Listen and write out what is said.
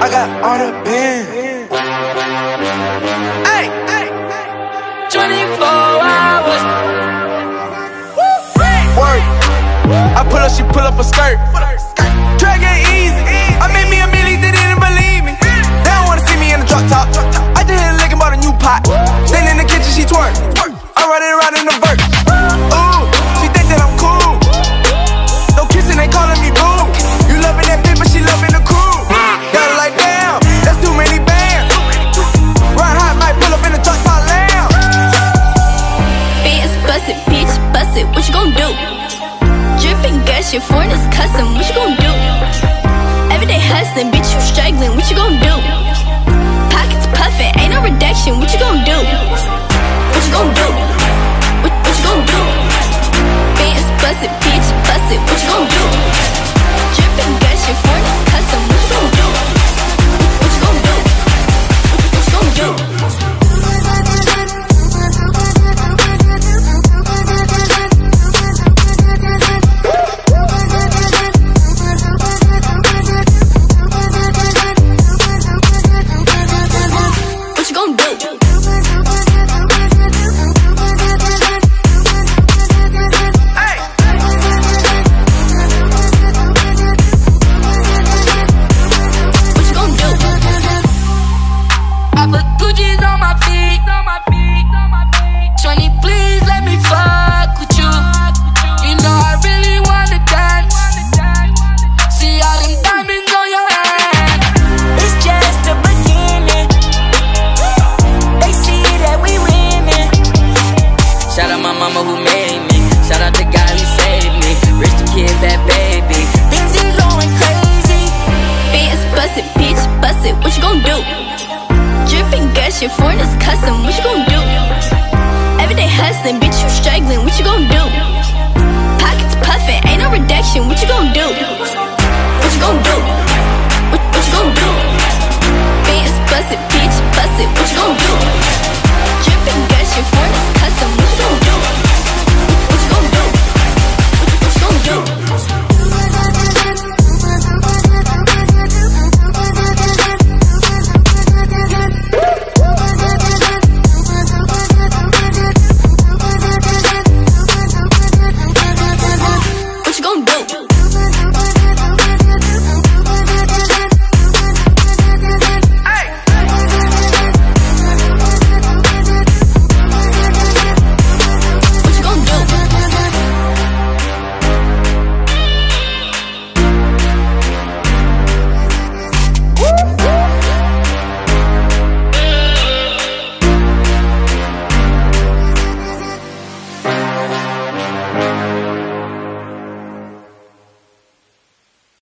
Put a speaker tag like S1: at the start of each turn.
S1: I got all the band. Hey, hey, 24Hrs. Work. I pull up, she pull up a skirt. Drag it easy. I made me a million, they didn't believe me. They don't wanna see me in the drop top. I just hit a lick and bought a new pot. Stand in the kitchen, she twerk. I ride it around in the vert. Gon' do? Dripping gas, your foreign is custom, what you gon' do? Everyday hustling, bitch, you struggling, what you gon' do? who made me. Shout out to God who saved me. Rich the kid, that baby. Things is
S2: going crazy. Bitch, bust it, bitch, bust it. What you gon' do? Dripping, gushing, foreigners custom. What you gon' do? Everyday hustling, bitch, you struggling. What you gon' do?